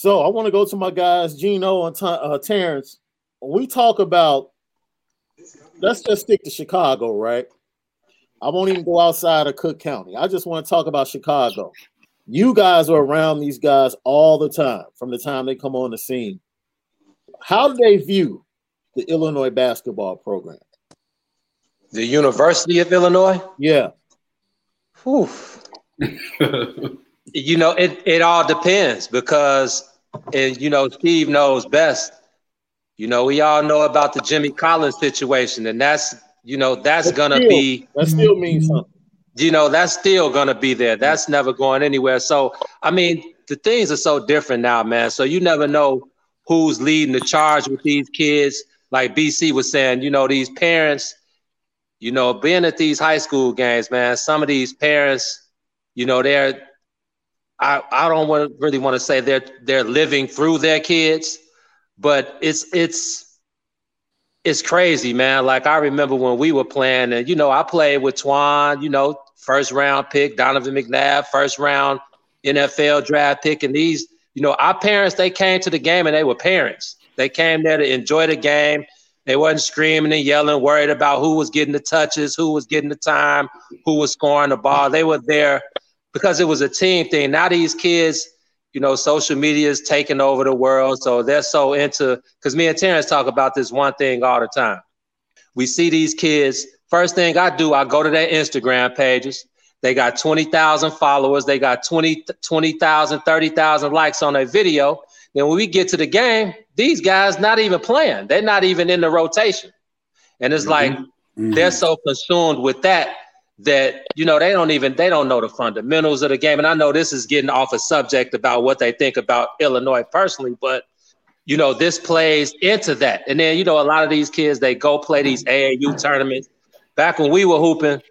So I want to go to my guys, Gino and uh, Terrence. When we talk about, let's just stick to Chicago, right? I won't even go outside of Cook County. I just want to talk about Chicago. You guys are around these guys all the time from the time they come on the scene. How do they view the Illinois basketball program? The University of Illinois? Yeah. Whew. you know, it, it all depends because, and you know, Steve knows best. You know, we all know about the Jimmy Collins situation, and that's you know that's, that's gonna still, be that still means something. You know, that's still gonna be there. That's never going anywhere. So, I mean, the things are so different now, man. So you never know who's leading the charge with these kids. Like BC was saying, you know, these parents, you know, being at these high school games, man, some of these parents, you know, they're I, I don't want really want to say they're they're living through their kids, but it's it's it's crazy, man. Like I remember when we were playing, and you know, I played with Twan, you know, first round pick, Donovan McNabb, first round NFL draft pick, and these, you know, our parents they came to the game and they were parents. They came there to enjoy the game. They wasn't screaming and yelling, worried about who was getting the touches, who was getting the time, who was scoring the ball. They were there because it was a team thing. Now these kids, you know, social media is taking over the world. So they're so into because me and Terrence talk about this one thing all the time. We see these kids. First thing I do, I go to their Instagram pages. They got 20,000 followers. They got 20, 20,000, 30,000 likes on their video. Then when we get to the game, these guys not even playing. They're not even in the rotation. And it's mm-hmm. like mm-hmm. they're so consumed with that that you know they don't even they don't know the fundamentals of the game. And i know this is getting off a subject about what they think about illinois personally but you know this plays into that. And then you know a lot of these kids they go play these aau tournaments. Back when we were hooping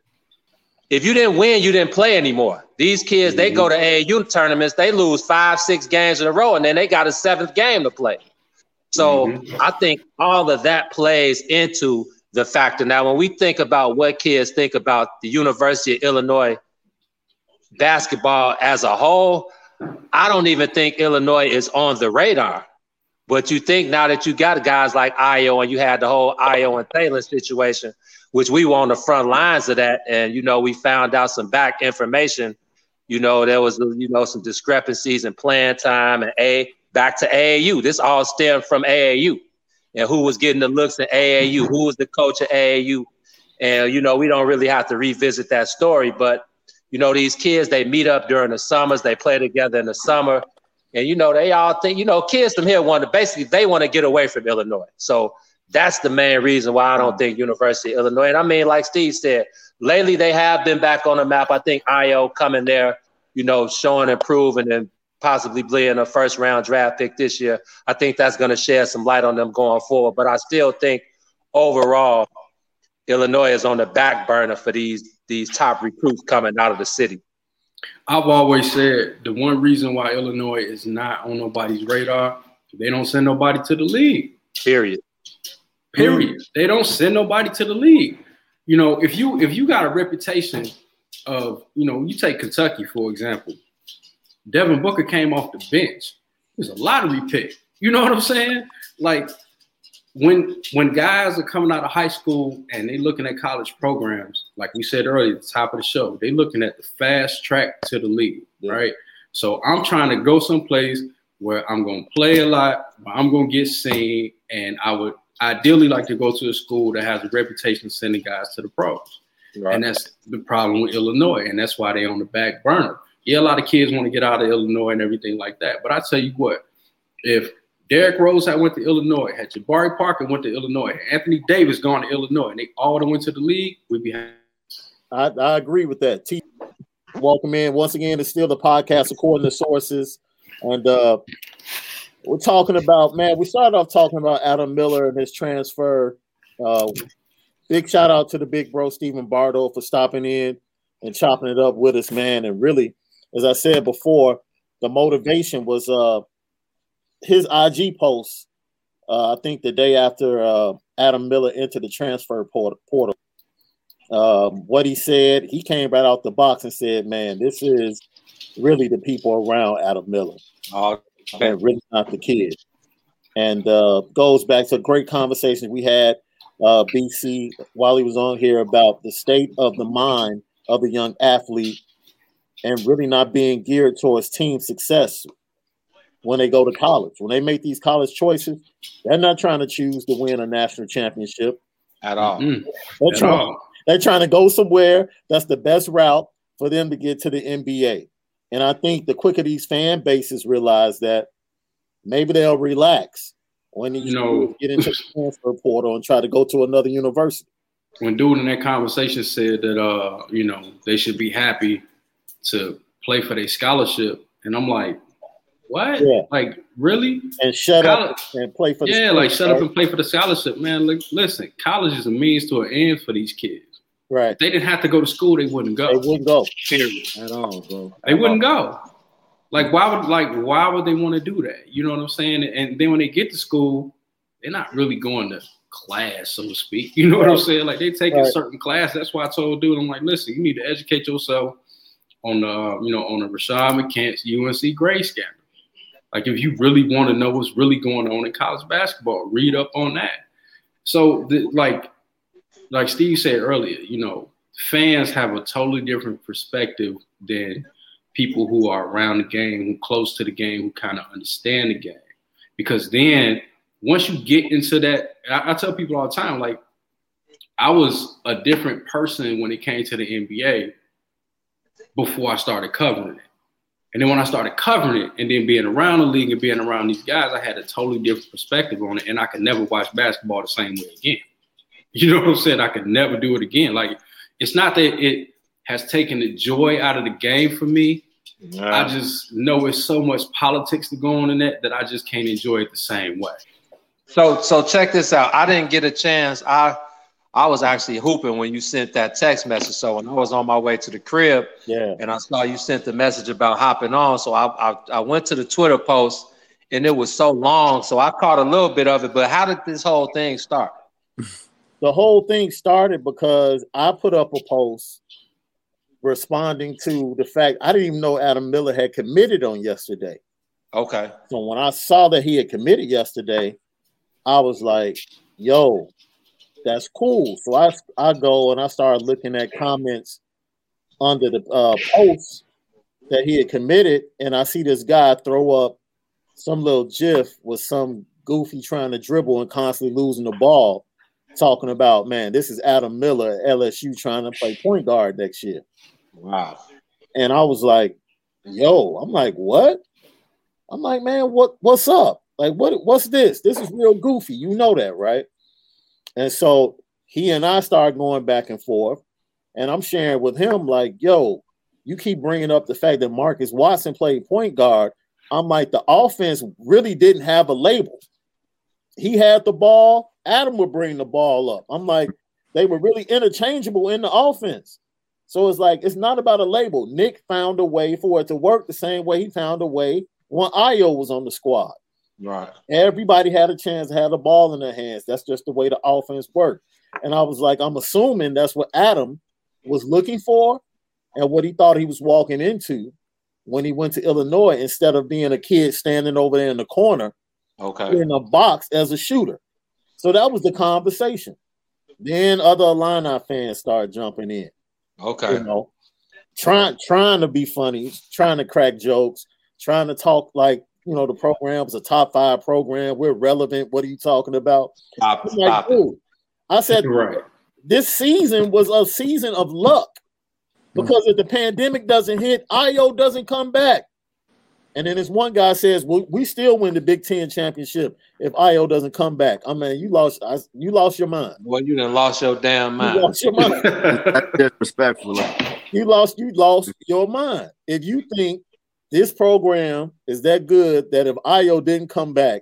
if you didn't win you didn't play anymore. These kids they go to aau tournaments they lose five six games in a row and then they got a seventh game to play. So mm-hmm. i think all of that plays into the factor. Now, when we think about what kids think about the University of Illinois basketball as a whole, I don't even think Illinois is on the radar. But you think now that you got guys like Ayo and you had the whole Ayo and Taylor situation, which we were on the front lines of that, and you know we found out some back information. You know there was you know some discrepancies in playing time and a back to AAU. This all stemmed from AAU and who was getting the looks at AAU, who was the coach at AAU. And, you know, we don't really have to revisit that story, but, you know, these kids, they meet up during the summers, they play together in the summer. And, you know, they all think, you know, kids from here want to basically, they want to get away from Illinois. So that's the main reason why I don't think University of Illinois. And I mean, like Steve said, lately they have been back on the map. I think Ayo coming there, you know, showing improving and possibly being a first round draft pick this year. I think that's going to shed some light on them going forward. But I still think overall, Illinois is on the back burner for these these top recruits coming out of the city. I've always said the one reason why Illinois is not on nobody's radar, they don't send nobody to the league. Period. Period. They don't send nobody to the league. You know, if you if you got a reputation of, you know, you take Kentucky for example, Devin Booker came off the bench. He was a lottery pick. You know what I'm saying? Like when when guys are coming out of high school and they're looking at college programs, like we said earlier at the top of the show, they're looking at the fast track to the league, yeah. right? So I'm trying to go someplace where I'm gonna play a lot, where I'm gonna get seen, and I would ideally like to go to a school that has a reputation of sending guys to the pros. Right. And that's the problem with Illinois, and that's why they on the back burner yeah, a lot of kids want to get out of Illinois and everything like that. But I tell you what, if Derrick Rose had went to Illinois, had Jabari Parker went to Illinois, Anthony Davis gone to Illinois, and they all went to the league, we'd be happy. I, I agree with that. T, welcome in once again. It's still the podcast according to sources, and uh, we're talking about man. We started off talking about Adam Miller and his transfer. Uh, big shout out to the big bro Stephen Bardo for stopping in and chopping it up with us, man, and really as I said before, the motivation was uh his IG post. Uh, I think the day after uh, Adam Miller entered the transfer portal. Um, what he said, he came right out the box and said, "Man, this is really the people around Adam Miller." Oh, and really not the kid. And uh, goes back to a great conversation we had, uh, BC, while he was on here about the state of the mind of a young athlete and really not being geared towards team success when they go to college. When they make these college choices, they're not trying to choose to win a national championship at all. Mm, They're at trying, all. they're trying to go somewhere that's the best route for them to get to the NBA. And I think the quicker these fan bases realize that, maybe they'll relax when You know- get into the transfer portal and try to go to another university. when dude in that conversation said that uh you know they should be happy to play for their scholarship and i'm like what Yeah. like really And shut up and play for the yeah like shut up and play for the scholarship man like listen college is a means to an end for these kids right. if they didn't have to go to school they wouldn't go. They wouldn't go. Period. At all, bro. they wouldn't go like why would like why would they want to do that you know what i'm saying and then when they get to school they're not really going to class so to speak you know what i'm saying like they take a Right. certain class that's why i told dude i'm like listen you need to educate yourself on the uh, you know on the rashad mccants unc grade scandal like if you really want to know what's really going on in college basketball read up on that so the, like like steve said earlier you know fans have a totally different perspective than people who are around the game, who close to the game, who kind of understand the game. Because then once you get into that, I, I tell people all the time, like I was a different person when it came to the NBA before I started covering it. And then when I started covering it and then being around the league and being around these guys, I had a totally different perspective on it. And I could never watch basketball the same way again. You know what I'm saying? I could never do it again. Like it's not that it has taken the joy out of the game for me. I just know it's so much politics to go on in that that I just can't enjoy it the same way. So so check this out. I didn't get a chance. I I was actually hooping when you sent that text message. So when I was on my way to the crib Yeah. and I saw you sent the message about hopping on, so I I, I went to the Twitter post and it was so long. So I caught a little bit of it. But how did this whole thing start? The whole thing started because I put up a post responding to the fact I didn't even know Adam Miller had committed on yesterday. Okay. So when I saw that he had committed yesterday, I was like, yo, that's cool. So I I go and I started looking at comments under the uh, post that he had committed, and I see this guy throw up some little GIF with some goofy trying to dribble and constantly losing the ball, talking about, man, this is Adam Miller at LSU trying to play point guard next year. Wow. And I was like, yo, I'm like, what? I'm like, man, what what's up? Like, what what's this? This is real goofy. You know that, right? And so he and I started going back and forth, and I'm sharing with him, like, yo, you keep bringing up the fact that Marcus Watson played point guard. I'm like, the offense really didn't have a label. He had the ball, Adam would bring the ball up. I'm like, they were really interchangeable in the offense. So it's like it's not about a label. Nick found a way for it to work the same way he found a way when Ayo was on the squad. Right. Everybody had a chance to have the ball in their hands. That's just the way the offense worked. And I was like, I'm assuming that's what Adam was looking for and what he thought he was walking into when he went to Illinois instead of being a kid standing over there in the corner Okay. in a box as a shooter. So that was the conversation. Then other Illini fans started jumping in Okay. you know, trying trying to be funny, trying to crack jokes, trying to talk like you know the program was a top five program. We're relevant. What are you talking about? Stop, I'm like, stop it. I said Right. this season was a season of luck because if the pandemic doesn't hit, Ayo doesn't come back. And then this one guy says, "Well, we still win the Big Ten championship if Ayo doesn't come back." I mean, you lost, I, you lost your mind. Well, you done lost your damn mind. You mind. lost your mind. That's disrespectful. You lost you lost your mind. If you think this program is that good that if Ayo didn't come back,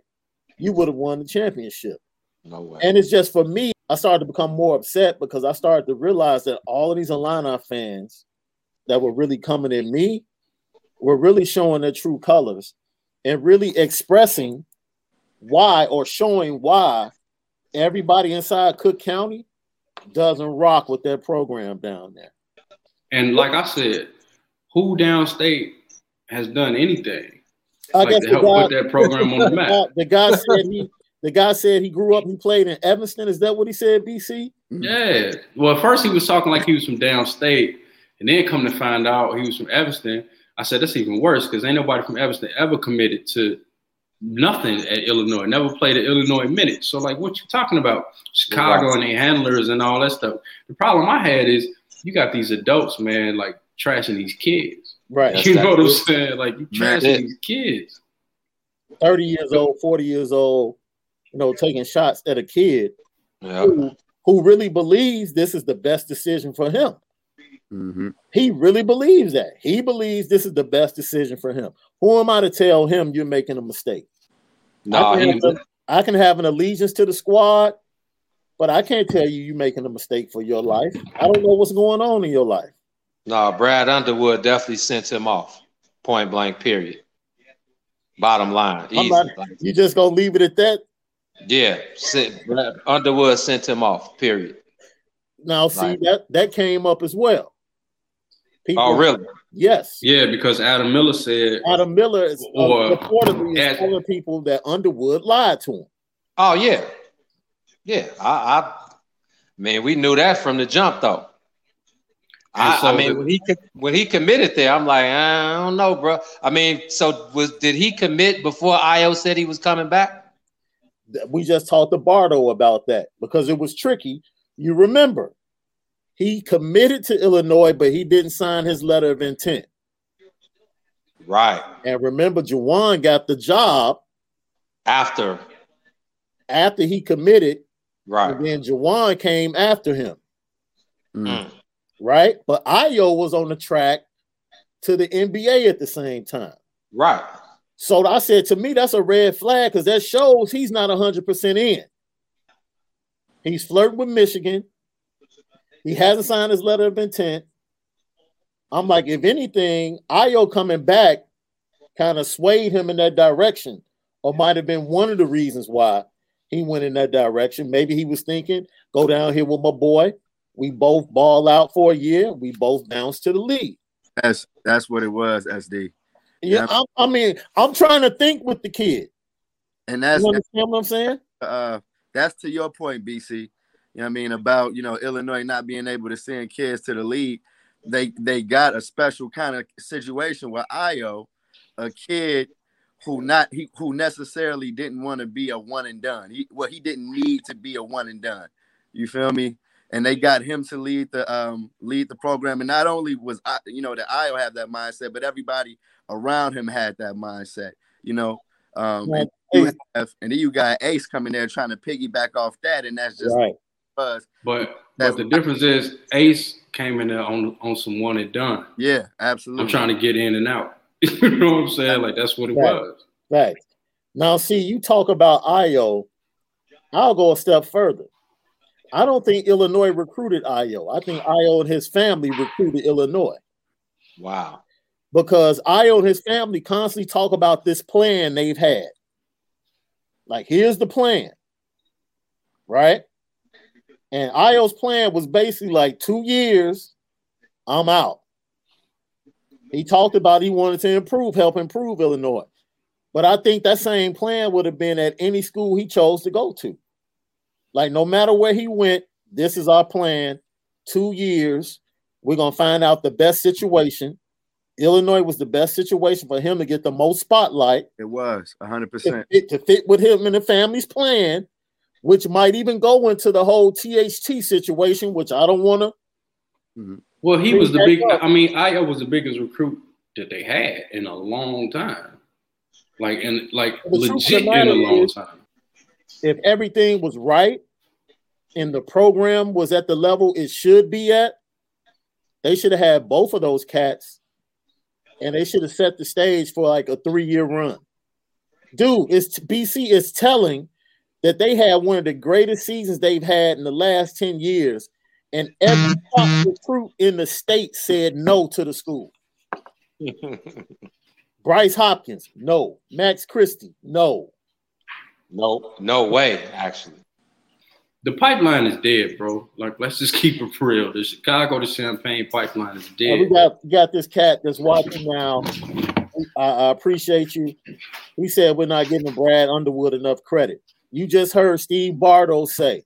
you would have won the championship. No way. And it's just for me, I started to become more upset because I started to realize that all of these Illini fans that were really coming at me were really showing their true colors and really expressing why or showing why everybody inside Cook County doesn't rock with their program down there. And like I said, who downstate has done anything I like guess to the help guy, put that program on the map. the guy said he the guy said he grew up he played in Evanston. Is that what he said, BC? Mm-hmm. Yeah. Well, at first he was talking like he was from downstate, and then come to find out he was from Evanston. I said that's even worse because ain't nobody from Evanston ever committed to nothing at Illinois. Never played at Illinois minute. So like, what you talking about? Chicago and their handlers and all that stuff. The problem I had is you got these adults, man, like trashing these kids. Right. That's you know what I'm saying? Like you Man, trashing these kids. 30 years old, 40 years old, you know, taking shots at a kid Yeah. who, who really believes this is the best decision for him. hmm He really believes that. He believes this is the best decision for him. Who am I to tell him you're making a mistake? No, I, can he a- I can have an allegiance to the squad, but I can't tell you you're making a mistake for your life. I don't know what's going on in your life. No, Brad Underwood definitely sent him off. Point blank, period. Bottom line. Easy. not- You just gonna leave it at that? yeah. Sent, Brad Underwood sent him off, period. Now, see Right. that that came up as well. People, Oh, really? Yes. Yeah, because Adam Miller said Adam Miller is uh, Or- reportedly is Ad- telling people that Underwood lied to him. Oh, yeah. Yeah. I, I man, we knew that from the jump, though. I, so I mean, the- when he when he committed there, I'm like, I don't know, bro. I mean, so was did he commit before Ayo said he was coming back? We just talked to Bardo about that because it was tricky. You remember, he committed to Illinois, but he didn't sign his letter of intent. Right And remember, Juwan got the job after, after he committed, right? and then Juwan came after him, Mm. Right? But Ayo was on the track to the NBA at the same time. Right. So I said to me, that's a red flag because that shows he's not 100% in. He's flirting with Michigan. He hasn't signed his letter of intent. I'm like, if anything, Ayo coming back kind of swayed him in that direction, or might have been one of the reasons why he went in that direction. Maybe he was thinking, go down here with my boy. We both ball out for a year. We both bounce to the league. That's that's what it was, SD. Yeah. I'm, I mean, I'm trying to think with the kid. And You that's understand what I'm saying? uh that's to your point, BC. You know what I mean about you know Illinois not being able to send kids to the league. They they got a special kind of situation with Ayo, a kid who not he who necessarily didn't want to be a one and done. He well he didn't need to be a one and done. You feel me? And they got him to lead the um lead the program. And not only was I you know that Ayo have that mindset, but everybody around him had that mindset. You know, um, Right. and you have, and then you got Ace coming there trying to piggyback off that, and that's just Right. buzz. But That's- but the difference is Ace came in there on on some one and done. Yeah, absolutely. I'm trying to get in and out. you know what I'm saying? Like that's what it Right. was. Right. Now, see, you talk about Ayo. I'll go a step further. I don't think Illinois recruited Ayo. I think Ayo and his family recruited Illinois Wow. because Ayo and his family constantly talk about this plan they've had. Like, here's the plan, right? And Ayo's plan was basically like two years, I'm out. He talked about he wanted to improve, help improve Illinois. But I think that same plan would have been at any school he chose to go to. Like, no matter where he went, this is our plan. Two years, we're going to find out the best situation. Illinois was the best situation for him to get the most spotlight it was 100 percent fit, to fit with him and the family's plan, which might even go into the whole THT situation, which I don't want to. Mm-hmm. Well, he was the that big. up. I mean, Ayo was the biggest recruit that they had in a long time. Like and like The legit in a long is- time. If everything was right and the program was at the level it should be at, they should have had both of those cats and they should have set the stage for like a three year run. Dude, it's BC is telling that they had one of the greatest seasons they've had in the last 10 years, and every top recruit in the state said no to the school. Bryce Hopkins, no. Max Christie, no. no, no way, actually. The pipeline is dead, bro. Like let's just keep it real. The Chicago to Champaign pipeline is And we dead. got we got this cat that's watching now, I, I appreciate you. He said we're not giving Brad Underwood enough credit. You just heard Steve Bardo say.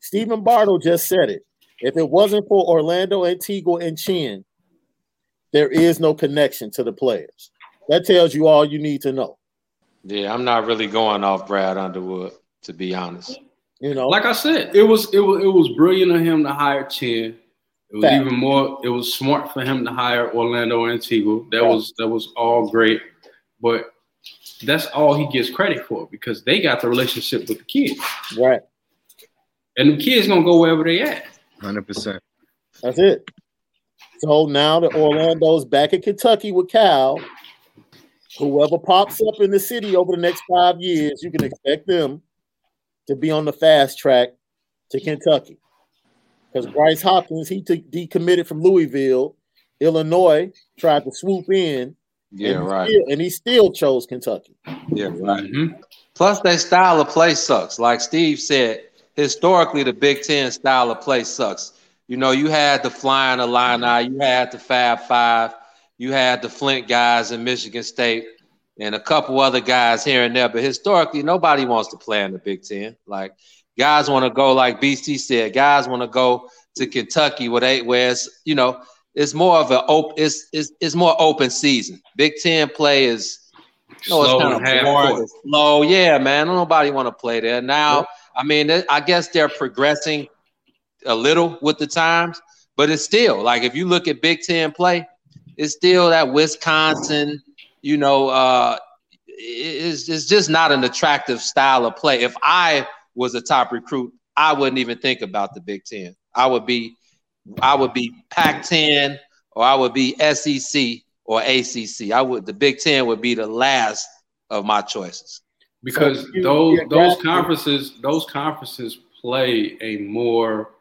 Stephen Bardo just said it. If it wasn't for Orlando Antigua and Chin, there is no connection to the players. That tells you all you need to know. Yeah, I'm not really going off Brad Underwood, to be honest. You know, Like I said, it was it was it was brilliant of him to hire Chin. It was Fact. even more. It was smart for him to hire Orlando Antigua. That Right. was that was all great, but that's all he gets credit for because they got the relationship with the kids, right? and the kids gonna go wherever they at. Hundred percent. That's it. So now that Orlando's back in Kentucky with Cal, whoever pops up in the city over the next five years, you can expect them to be on the fast track to Kentucky. Because Bryce Hopkins, he took decommitted from Louisville. Illinois tried to swoop in, Yeah, and right. still- and he still chose Kentucky. Yeah, right. Mhm. Plus, their style of play sucks. Like Steve said, historically, the Big Ten style of play sucks. You know, you had the flying Illini, you had the Fab Five, you had the Flint guys in Michigan State, and a couple other guys here and there. But historically, nobody wants to play in the Big Ten. Like guys want to go, like BC said, guys want to go to Kentucky where they where it's you know it's more of an open it's, it's it's more open season. Big Ten play is no, it's Slow kind and of boring. It's slow. Yeah, man. Nobody want to play there now. I mean, I guess they're progressing a little with the times, but it's still like if you look at Big Ten play, it's still that Wisconsin. You know, uh, it's it's just not an attractive style of play. If I was a top recruit, I wouldn't even think about the Big Ten. I would be, I would be Pac-10 or I would be SEC or ACC. I would the Big Ten would be the last of my choices. because So those those conferences those conferences play a more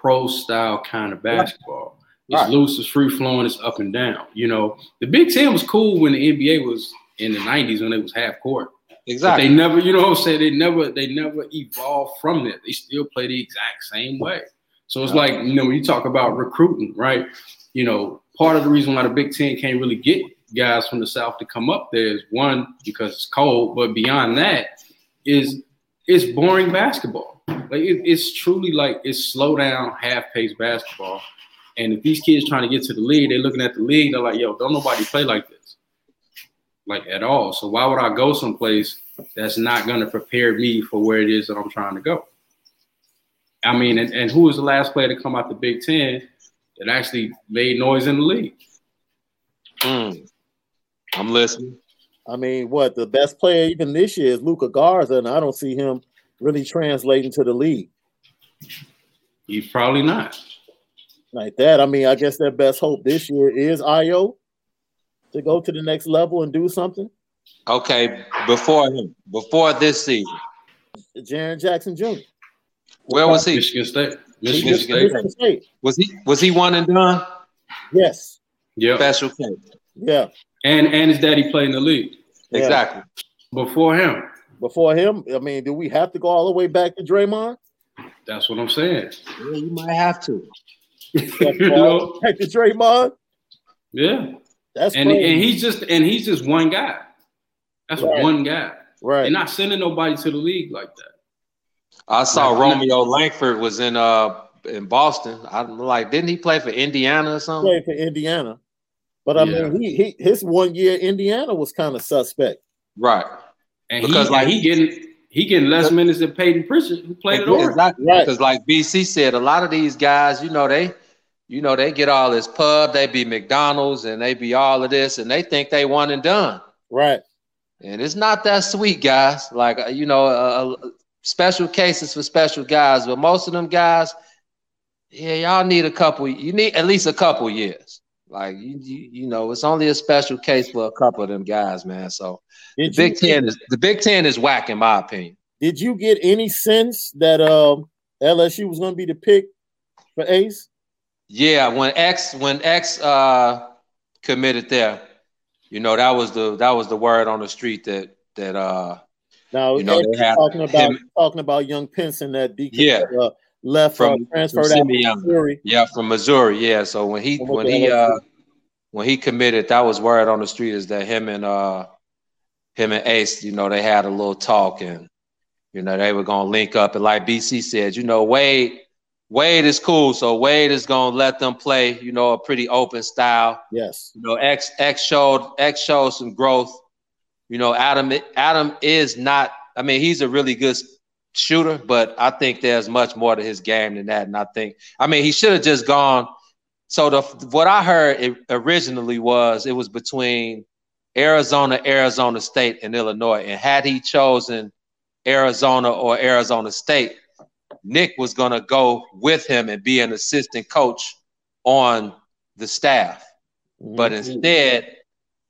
pro style kind of basketball. It's Right. loose, it's free flowing, it's up and down. You know, the Big Ten was cool when the NBA was in the '90s when it was half court. But Exactly. they never, you know what I'm saying? They never, they never evolved from that. They still play the exact same way. So it's like, you know, when you talk about recruiting, right? You know, part of the reason why the Big Ten can't really get guys from the South to come up there is one, because it's cold, but beyond that, is it's boring basketball. Like it, it's truly like it's slow down, half paced basketball. And if these kids trying to get to the league, they're looking at the league, they're like, yo, don't nobody play like this. Like at all. So why would I go someplace that's not gonna prepare me for where it is that I'm trying to go? I mean, and, and who was the last player to come out the Big Ten that actually made noise in the league? Mm. I'm listening. I mean, what the best player even this year is Luka Garza, and I don't see him really translating to the league He's probably not. Like that. I mean, I guess their best hope this year is Ayo to go to the next level and do something. Okay, before him, before this season, Jaren Jackson Jr. where was he? Michigan State. He Michigan State. Michigan State. Was he was he one and done? Yes. Yeah. Special case. Yeah. And and his daddy played in the league. Yeah. Exactly. Before him. Before him, I mean, do we have to go all the way back to Draymond? That's what I'm saying. Yeah, you might have to. You know? Back to Draymond? Yeah. That's And crazy. and he's just and he's just one guy. That's Right. one guy. right. They're not sending nobody to the league like that. I saw Like- Romeo Langford was in uh in Boston. I'm like, didn't he play for Indiana or something? played for Indiana. But I Yeah. mean, he, he his one year Indiana was kind of suspect. Right. And Because, he, like- and he getting he getting less minutes than Payton Pritchard, who played at Oregon. Exactly. Right. Because like BC said, a lot of these guys, you know, they you know, they get all this pub, they be McDonald's and they be all of this, and they think they one and done. Right. And it's not that sweet, guys. Like uh, you know, uh, uh, special cases for special guys, but most of them guys, yeah, y'all need a couple. You need at least a couple years. Like you, you, you know, it's only a special case for a couple of them guys, man. So the Big Ten is the Big Ten is whack, in my opinion. Did you get any sense that um LSU was going to be the pick for Ace? Yeah, when X when X uh committed there, you know that was the that was the word on the street that that uh Now, You know, Ed they had talking about him- talking about young Pinson that DK Yeah. uh, left From- transferred from out Simeon. Missouri. yeah from Missouri yeah so when he when he uh when he committed, that was word on the street is that him and uh him and Ace, you know, they had a little talk and you know they were gonna link up. And like BC said, you know, Wade, Wade is cool, so Wade is gonna let them play, you know, a pretty open style. Yes. You know, X X showed X showed some growth. You know, Adam Adam is not. I mean, he's a really good shooter, but I think there's much more to his game than that. And I think, I mean, he should have just gone. So the what I heard originally was it was between Arizona, Arizona State, and Illinois. And had he chosen Arizona or Arizona State, Nick was going to go with him and be an assistant coach on the staff. Mm-hmm. But instead,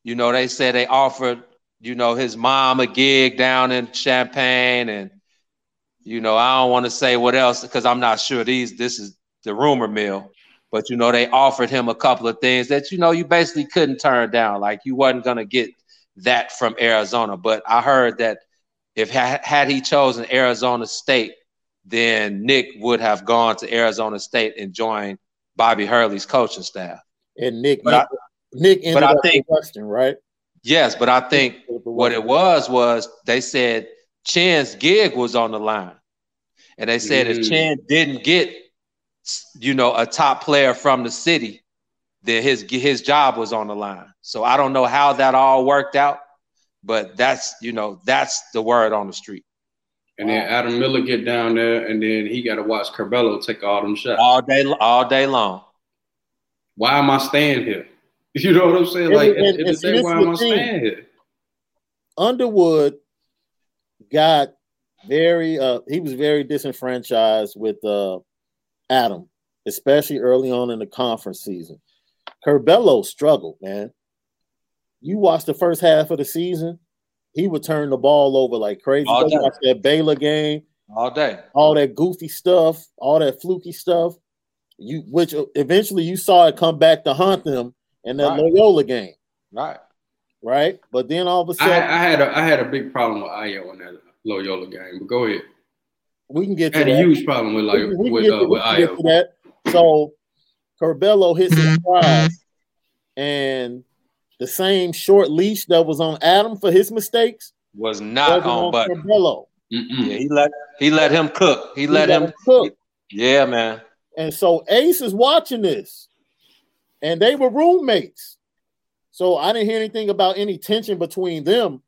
you know, they said they offered, you know, his mom a gig down in Champaign and you know, I don't want to say what else because I'm not sure these this is the rumor mill. But you know, they offered him a couple of things that you know you basically couldn't turn down. Like you wasn't gonna get that from Arizona. But I heard that if ha- had he chosen Arizona State, then Nick would have gone to Arizona State and joined Bobby Hurley's coaching staff. And Nick, but Nick, I, Nick ended but I think, Western, right? Yes, but I think what it was was they said Chin's gig was on the line. And they said mm. if Chen didn't get, you know, a top player from the city, then his his job was on the line. So I don't know how that all worked out, but that's you know that's the word on the street. And then Adam Miller get down there, and then he got to watch Curbelo take all them shots all day, all day long. Why am I staying here? You know what I'm saying? Like, and, and, and why am I staying here? Underwood got very uh he was very disenfranchised with uh Adam, especially early on in the conference season. Curbelo struggled, man. You watch the first half of the season, he would turn the ball over like crazy. All Watch that Baylor game. All day. All that goofy stuff, all that fluky stuff. You which eventually you saw it come back to haunt them in that right. Loyola game. Right. Right. But then all of a sudden I, I had a I had a big problem with Ayo on that Loyola game. But go ahead. We can get. I had a huge problem with like we, we with, uh, with Ayo. That. So Curbelo hits his stride, and the same short leash that was on Adam for his mistakes was not on, on Bud. Curbelo. Yeah, he let he let him cook. He, he let, let, him, him cook. Yeah, man. And so Ace is watching this, and they were roommates. So I didn't hear anything about any tension between them.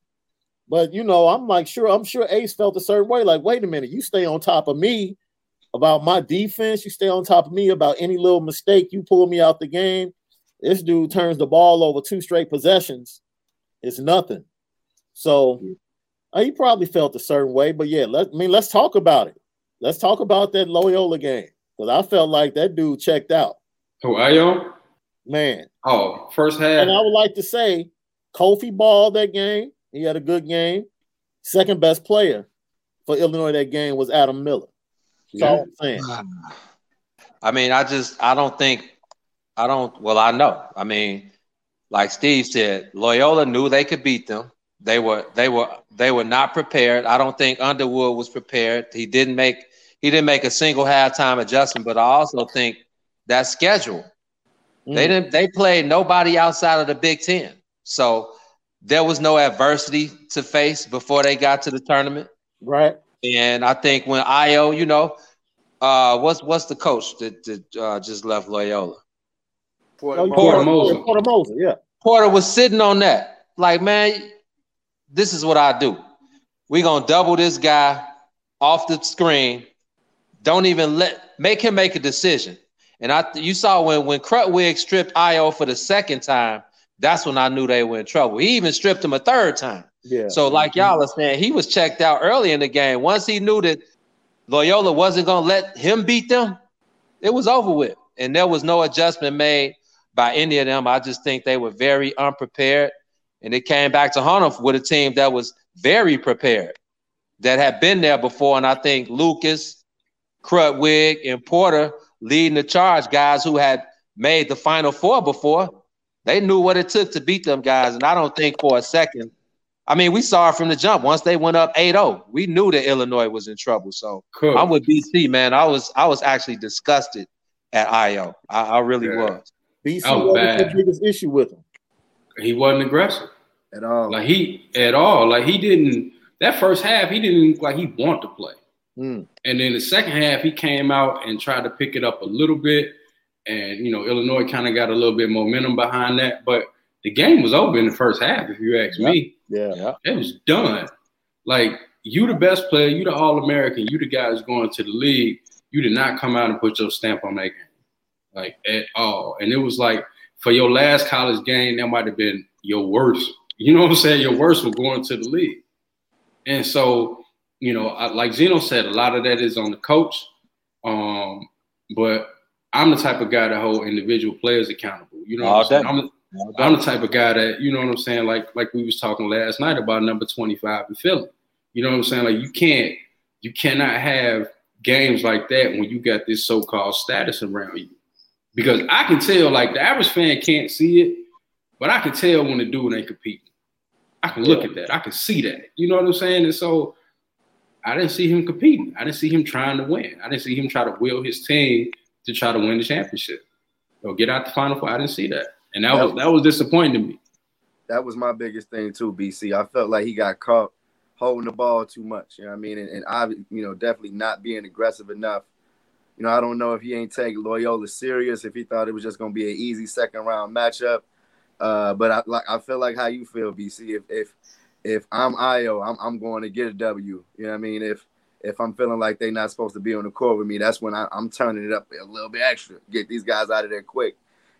But you know, I'm like, sure, I'm sure Ace felt a certain way. Like, wait a minute, you stay on top of me about my defense, you stay on top of me about any little mistake, you pull me out the game. This dude turns the ball over two straight possessions. It's nothing. So uh, he probably felt a certain way, but yeah, let I mean let's talk about it. Let's talk about that Loyola game. Because I felt like that dude checked out. Ayo? Man. Oh, first half. And I would like to say Kofi balled that game. He had a good game. Second best player for Illinois that game was Adam Miller. That's yeah. all I'm saying. I mean, I just I don't think I don't well, I know. I mean, like Steve said, Loyola knew they could beat them. They were they were they were not prepared. I don't think Underwood was prepared. He didn't make he didn't make a single halftime adjustment, but I also think that schedule. Mm. They didn't they played nobody outside of the Big Ten. So there was no adversity to face before they got to the tournament. Right. And I think when Ayo, you know, uh, what's what's the coach that, that uh, just left Loyola? Porter, oh, Porter Moser. Porter Moser, yeah. Porter was sitting on that. Like, man, this is what I do. We're gonna double this guy off the screen. Don't even let make him make a decision. And I you saw when when Krutwig stripped Ayo for the second time, that's when I knew they were in trouble. He even stripped him a third time. Yeah. So, like mm-hmm. y'all are saying, he was checked out early in the game. Once he knew that Loyola wasn't gonna let him beat them, it was over with. And there was no adjustment made by any of them. I just think they were very unprepared. And it came back to Hunter with a team that was very prepared, that had been there before. And I think Lucas, Krutwig, and Porter leading the charge, guys who had made the final four before they knew what it took to beat them guys, and I don't think for a second. I mean, we saw it from the jump. Once they went up 8-0, we knew that Illinois was in trouble. So cool. I'm with BC, man. I was I was actually disgusted at Ayo. I, I really yeah. was. BC That was bad. the biggest issue with him? He wasn't aggressive. at all. Like he at all. Like he didn't that first half, he didn't like he want to play. Mm. And then the second half, he came out and tried to pick it up a little bit. And you know, Illinois kind of got a little bit momentum behind that. But the game was over in the first half, if you ask me. Yeah. Yeah. It was done. Like you the best player, you the all American, you the guy that's going to the league. You did not come out and put your stamp on that game. Like at all. And it was like for your last college game, that might have been your worst. You know what I'm saying? Your worst was going to the league. And so, you know, I, like Zeno said, a lot of that is on the coach. Um, but I'm the type of guy that hold individual players accountable. You know, what I'm. I'm, the- I'm the type of guy that you know what I'm saying. Like like we was talking last night about number 25 in Philly. You know what I'm saying? Like you can't you cannot have games like that when you got this so-called status around you. Because I can tell, like the average fan can't see it, but I can tell when the dude ain't competing. I can look at that. I can see that. You know what I'm saying? And so I didn't see him competing. I didn't see him trying to win. I didn't see him try to will his team to try to win the championship or get out the final four. I didn't see that. And that was that was disappointing to me. that was my biggest thing too, BC. I felt like he got caught holding the ball too much. You know what I mean? And, and I, you know, definitely not being aggressive enough. You know, I don't know if he ain't take Loyola serious, if he thought it was just gonna be an easy second round matchup. Uh, but I like I feel like how you feel, BC. If if if I'm Ayo, I'm I'm going to get a W. You know what I mean? If if I'm feeling like they're not supposed to be on the court with me, that's when I, I'm turning it up a little bit extra. Get these guys out of there quick.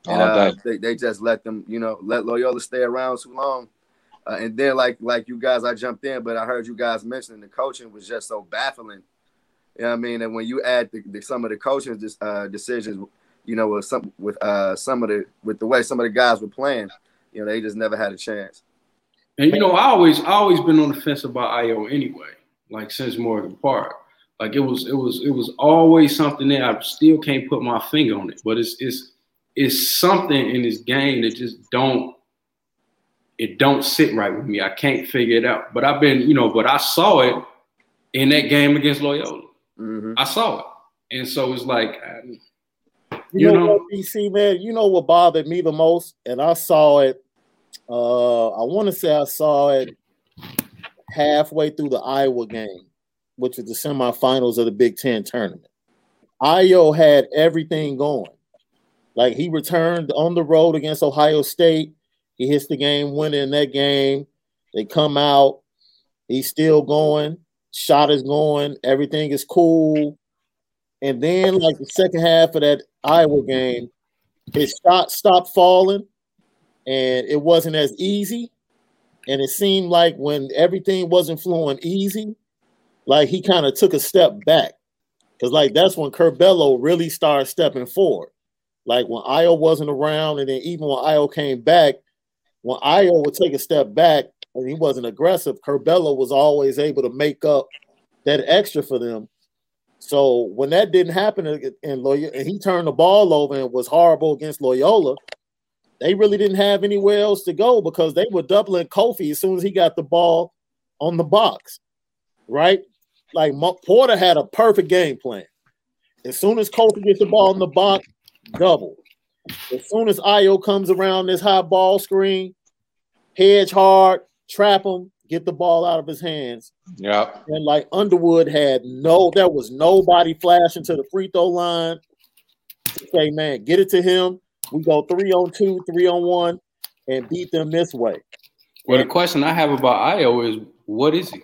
And uh, they, they just let them, you know, let Loyola stay around too long. Uh, and then like like you guys, I jumped in, but I heard you guys mentioning the coaching was just so baffling. You know what I mean? And when you add the, the, some of the coaching uh, decisions, you know, with some with uh, some of the with the way some of the guys were playing, you know, they just never had a chance. And you know, I always I always been on the fence about Ayo anyway, like since Morgan Park. Like it was it was it was always something that I still can't put my finger on it. But it's it's it's something in this game that just don't it don't sit right with me. I can't figure it out. But I've been, you know, but I saw it in that game against Loyola. Mm-hmm. I saw it. And so it's like I- You, You know, know- what, BC man? You know what bothered me the most, and I saw it. Uh, I want to say I saw it halfway through the Iowa game, which is the semifinals of the Big Ten tournament. Ayo had everything going. Like he returned on the road against Ohio State. He hits the game winner in that game. They come out. He's still going. Shot is going. Everything is cool. And then, like the second half of that Iowa game, his shot stopped falling, and it wasn't as easy. And it seemed like when everything wasn't flowing easy, like he kind of took a step back. Because like that's when Curbelo really started stepping forward. Like when Ayo wasn't around, and then even when Ayo came back, when Ayo would take a step back and he wasn't aggressive, Curbelo was always able to make up that extra for them. So when that didn't happen in Loyola, and he turned the ball over and was horrible against Loyola, they really didn't have anywhere else to go because they were doubling Kofi as soon as he got the ball on the box, right? Like Porter had a perfect game plan. As soon as Kofi gets the ball in the box, double. As soon as Ayo comes around this high ball screen, hedge hard, trap him, get the ball out of his hands. Yeah. And like Underwood had no, there was nobody flashing to the free throw line say, man, get it to him. We go three on two, three on one, and beat them this way. well the question I have about Ayo is what is he?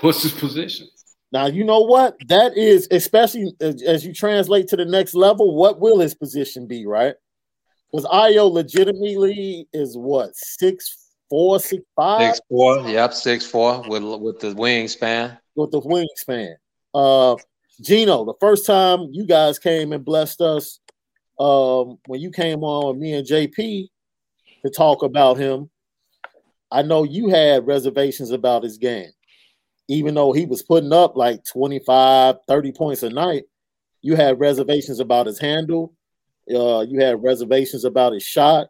What's his position? Now, you know what? That is, especially as, as you translate to the next level, what will his position be, right? Because Ayo legitimately is what, six four, six five, six four. Yep, six four with with the wingspan. with the wingspan. Uh, Gino, the first time you guys came and blessed us, um, when you came on with me and JP to talk about him, I know you had reservations about his game. Even though he was putting up like 25, 30 points a night, you had reservations about his handle. Uh, you had reservations about his shot.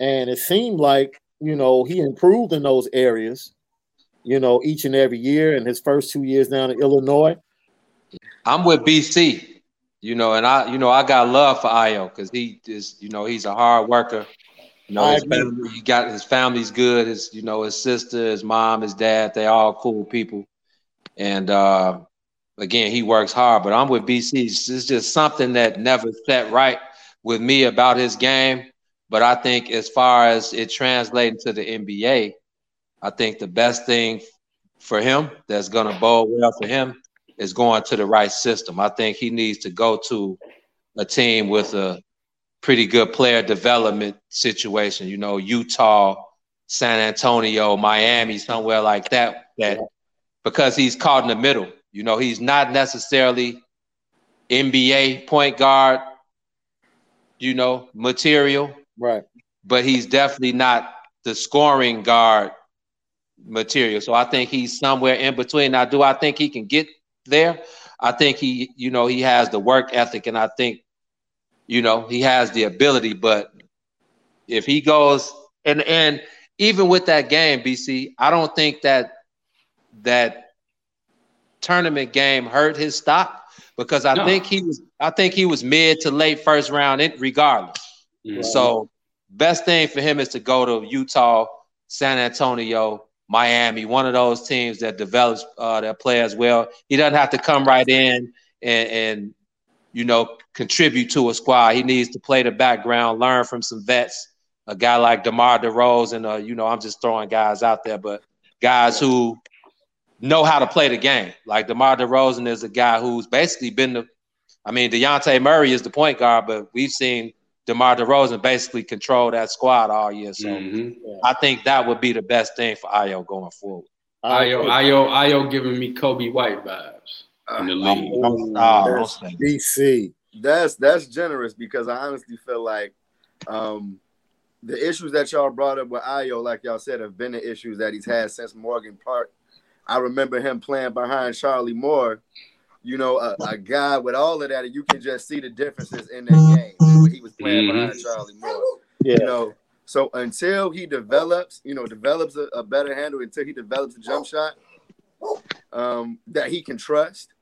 And it seemed like, you know, he improved in those areas you know, each and every year in his first two years down in Illinois. I'm with BC. You know, and I, you know, I got love for Ayo because he is, you know, he's a hard worker. You know, his family, he got his family's good. His, you know, his sister, his mom, his dad, they all cool people. And uh, again, he works hard. But I'm with BC. It's just something that never set right with me about his game. But I think as far as it translating to the NBA, I think the best thing for him that's going to bode well for him is going to the right system. I think he needs to go to a team with a pretty good player development situation, you know, Utah, San Antonio, Miami, somewhere like that, that because he's caught in the middle. You know, he's not necessarily NBA point guard, you know, material. Right. But he's definitely not the scoring guard material. So I think he's somewhere in between. Now, do I think he can get there? I think he, you know, he has the work ethic, and I think, you know, he has the ability. But if he goes and and even with that game, BC, I don't think that that tournament game hurt his stock because I no. think he was I think he was mid to late first round regardless. Mm-hmm. So best thing for him is to go to Utah, San Antonio, Miami, one of those teams that develops uh, their players well. He doesn't have to come right in and, and you know contribute to a squad. He needs to play the background, learn from some vets. A guy like DeMar DeRozan, uh, you know, I'm just throwing guys out there, but guys who know how to play the game. Like DeMar DeRozan is a guy who's basically been the, I mean, Dejounte Murray is the point guard, but we've seen DeMar DeRozan basically control that squad all year. So mm-hmm. I think that would be the best thing for Ayo going forward. Ayo, Ayo, Ayo giving me Coby White vibes in the league. Oh, that's DC. That's that's generous because I honestly feel like um, the issues that y'all brought up with Ayo, like y'all said, have been the issues that he's had since Morgan Park I remember him playing behind Charlie Moore. You know, a, a guy with all of that, and you can just see the differences in that game when he was playing mm-hmm. behind Charlie Moore. Yeah. You know, so until he develops, you know, develops a, a better handle, until he develops a jump shot um, that he can trust,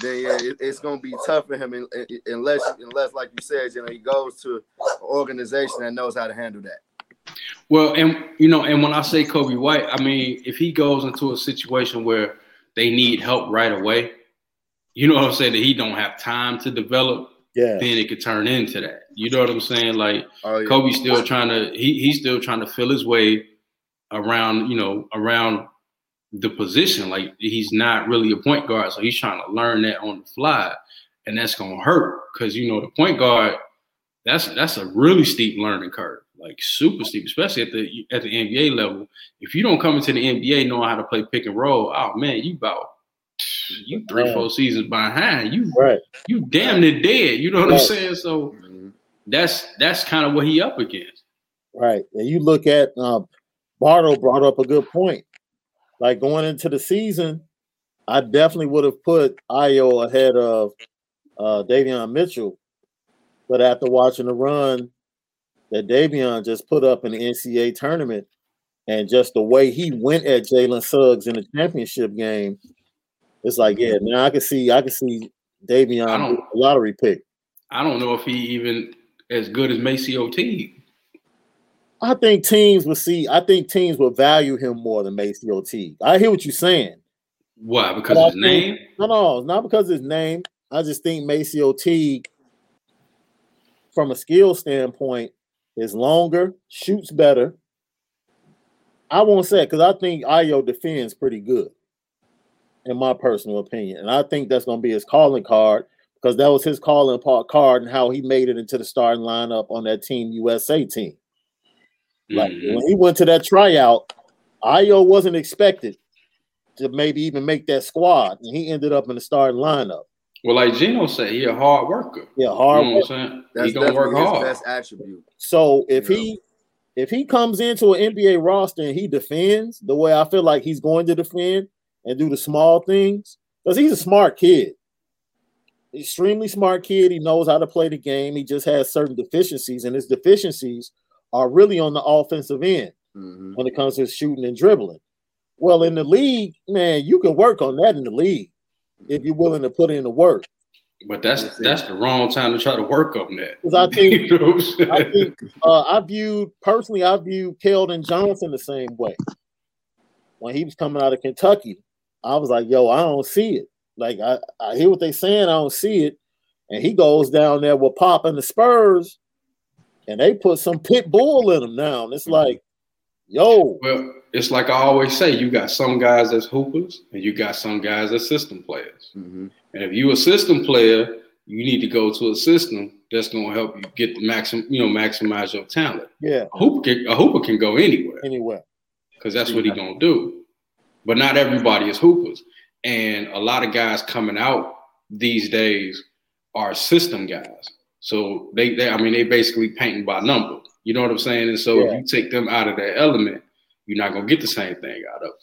then it, it's going to be tough for him unless, unless, like you said, you know, he goes to an organization that knows how to handle that. Well, and you know, and when I say Coby White, I mean if he goes into a situation where they need help right away, you know what I'm saying, that he don't have time to develop, yeah, then it could turn into that. You know what I'm saying? Like oh, yeah. Coby's still trying to he he's still trying to feel his way around, you know, around the position. Like he's not really a point guard, so he's trying to learn that on the fly, and that's gonna hurt because you know the point guard that's that's a really steep learning curve like super steep, especially at the at the NBA level. If you don't come into the NBA knowing how to play pick and roll, oh man, you about you three four seasons behind. You right. you damn near dead. You know what right. I'm saying? So mm-hmm. that's that's kind of what he up against. Right, and you look at um, Bardo brought up a good point. Like going into the season, I definitely would have put Ayo ahead of uh, Davion Mitchell, but after watching the run that Davion just put up in the NCAA tournament, and just the way he went at Jalen Suggs in the championship game, it's like, yeah, now I can see, I can see Davion lottery pick. I don't know if he even as good as MaCio Teague. I think teams will see. I think teams will value him more than MaCio Teague. I hear what you're saying. Why? Because of his think, name? No, no, not because of his name. I just think MaCio Teague, from a skill standpoint, is longer, shoots better. I won't say because I think Ayo defends pretty good, in my personal opinion, and I think that's going to be his calling card because that was his calling part card and how he made it into the starting lineup on that Team USA team. Like mm-hmm. when he went to that tryout, Ayo wasn't expected to maybe even make that squad, and he ended up in the starting lineup. Well, like Gino said, he a hard worker. Yeah, hard. You know worker. That's he gonna work hard. Best attribute. So if he if he comes into an NBA roster and he defends the way I feel like he's going to defend and do the small things, because he's a smart kid, extremely smart kid. He knows how to play the game. He just has certain deficiencies, and his deficiencies are really on the offensive end mm-hmm. when it comes to shooting and dribbling. Well, in the league, man, you can work on that in the league if you're willing to put in the work. But that's that's the wrong time to try to work on that. Because I think, You know I'm saying? I think uh, I viewed personally, I view Keldon Johnson the same way. When he was coming out of Kentucky, I was like, "Yo, I don't see it. Like, I, I hear what they saying, I don't see it." And he goes down there with Pop and the Spurs, and they put some pit bull in him now. And it's like, "Yo, Well, it's like I always say, you got some guys that's hoopers and you got some guys that's system players. Mhm. And if you a system player, you need to go to a system that's gonna help you get the maximum, you know, maximize your talent. yeah." A hooper can, a hooper can go anywhere Anywhere. because that's what he gonna do. But not everybody is hoopers, and a lot of guys coming out these days are system guys. So they, they I mean, they basically painting by number. You know what I'm saying? And so Yeah. if you take them out of that element, you're not gonna get the same thing out of. It.